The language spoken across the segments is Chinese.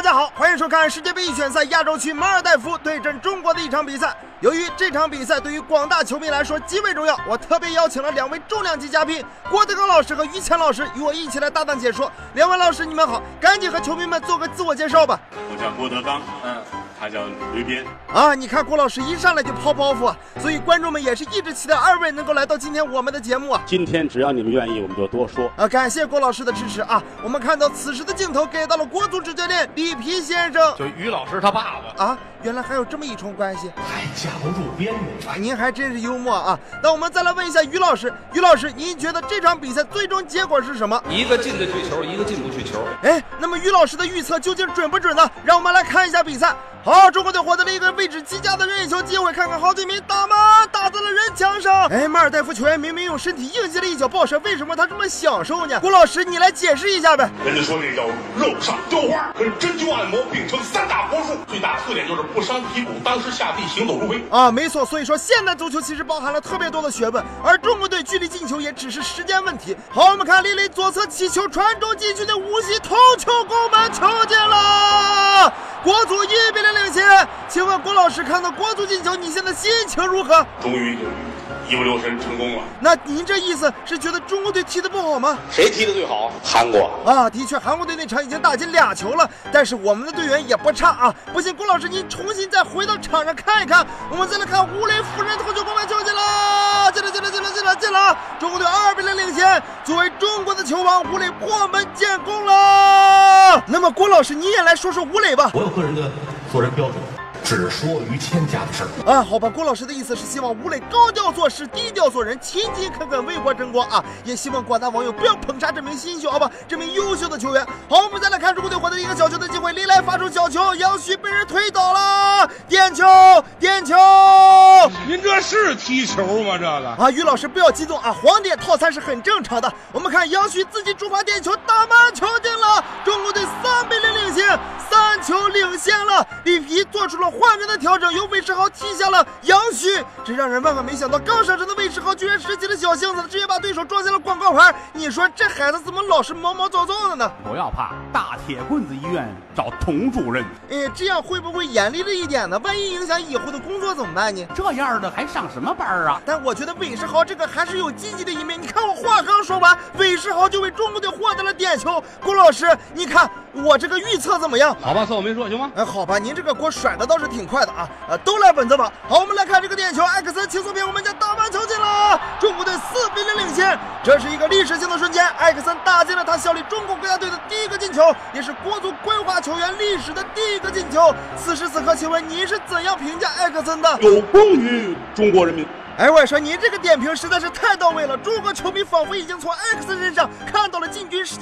大家好欢迎收看世界杯预选赛亚洲区马尔代夫对阵中国的一场比赛。由于这场比赛对于广大球迷来说极为重要，我特别邀请了两位重量级嘉宾郭德纲老师和于谦老师与我一起来搭档解说。两位老师，你们好，赶紧和球迷们做个自我介绍吧。我叫郭德纲，嗯，他叫吕斌。啊，你看郭老师一上来就抛包袱啊，所以观众们也是一直期待二位能够来到今天我们的节目啊。今天只要你们愿意，我们就多说。啊，感谢郭老师的支持啊！我们看到此时的镜头给到了国足主教练里皮先生就于老师他爸爸，啊，原来还有这么一重关系还架不住边啊！您还真是幽默啊！那我们再来问一下于老师，于老师，您觉得这场比赛最终结果是什么？一个进得去球，一个进不去球。哎，那么于老师的预测究竟准不准呢？让我们来看一下比赛。好，中国队获得了一个位置极佳的任意球机会，看看郝俊明打吗打在了人墙上。哎，马尔代夫球员明明用身体硬接了一脚爆射，为什么他这么享受呢？郭老师，你来解释一下呗。人家说那叫肉上雕花，跟针灸按摩并称三大国术，最大特点就是不伤皮骨，当时下地行走如飞。啊，没错，所以说现代足球其实包含了特别多的学问，而中国队距离进球也只是时间问题。好，我们看李磊左侧起球传中禁区的无锡头球攻门球进了，国足一比零领先。请问郭老师看到国足进球，你现在心情如何？终于一不留神成功了。那您这意思是觉得中国队踢得不好吗？谁踢得最好？韩国啊，的确，韩国队那场已经打进俩球了，但是我们的队员也不差啊。不信，郭老师您重新再回到场上看一看。我们再来看吴磊夫人头球攻门球进了，进了，进了，进了，进了，进了！中国队二比零领先。作为中国的球王，吴磊破门建功了。那么，郭老师你也来说说吴磊吧。我有个人的做人标准，只说于谦家的事儿。啊，好吧，郭老师的意思是希望吴磊高调做事，低调做人，勤勤恳恳为国争光啊！也希望广大网友不要捧杀这名新秀，好吧？这名优秀的球员。好，我们再来看中国队获得一个小球的机会，林来发出小球，杨旭被人推倒了，点球，点球！您这是踢球吗？这个啊，于老师不要激动啊，黄点套餐是很正常的。我们看杨旭自己主罚点球，打门球进了，中国队三比零领先，三球领先了。里皮做出了换人的调整，由韦世豪踢下了杨旭，这让人万万没想到，刚上场的韦世豪居然拾起了小性子，直接把对手撞下了广告牌。你说这孩子怎么老是毛毛躁躁的呢？不要怕，大铁棍子医院找童主任，哎，这样会不会严厉了一点呢？万一影响以后的工作怎么办呢？这样的还上什么班啊？但我觉得韦世豪这个还是有积极的一面。你看我话刚说完，韦世豪就为中国队获得了点球。郭老师，你看我这个预测怎么样？好吧，算我没说，行吗？哎，好吧，您这个锅甩的倒是挺快的啊！呃，都来稳着吧。好，我们来看这个点球，艾克森轻松平我们家打完球进了，中国队四比零领先。这是一个历史性的瞬间，艾克森打进了他效力中国国家队的第一个进球，也是国足规划球员历史的第一个进球。此时此刻，请问您是怎样评价艾克森的？有功于中国人民。哎，我说您这个点评实在是太到位了，中国球迷仿佛已经从艾克森身上看到了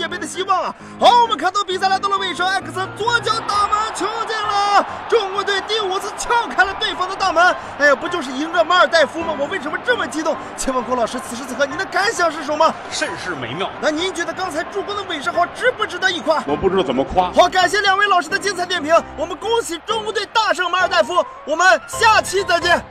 界杯的希望啊！好，我们看到比赛来到了尾声，艾克森左脚打门球进了，中国队第五次撬开了对方的大门。哎呀，不就是赢着马尔代夫吗？我为什么这么激动？请问郭老师，此时此刻您的感想是什么？甚是美妙。那您觉得刚才助攻的韦世豪值不值得一夸？我不知道怎么夸。好，感谢两位老师的精彩点评，我们恭喜中国队大胜马尔代夫，我们下期再见。